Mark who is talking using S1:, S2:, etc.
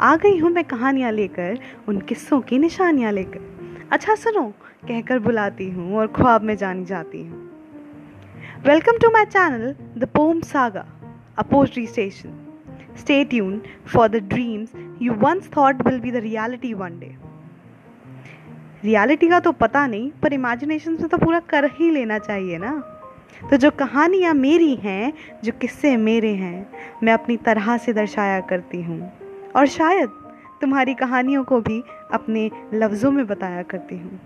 S1: आ गई हूँ मैं कहानियाँ लेकर, उन किस्सों की निशानियाँ लेकर। अच्छा सुनो, कहकर बुलाती हूँ और ख्वाब में जानी जाती हूँ। Welcome to my channel the poem saga a poetry station stay tuned for the dreams you once thought will be the reality one day reality का तो पता नहीं, पर इमेजिनेशन से तो पूरा कर ही लेना चाहिए ना। तो जो कहानियाँ मेरी हैं, जो किस्से मेरे हैं, मैं अपनी तरह से दर्शाया करती हूँ। और शायद तुम्हारी कहानियों को भी अपने लफ्ज़ों में बताया करती हूँ।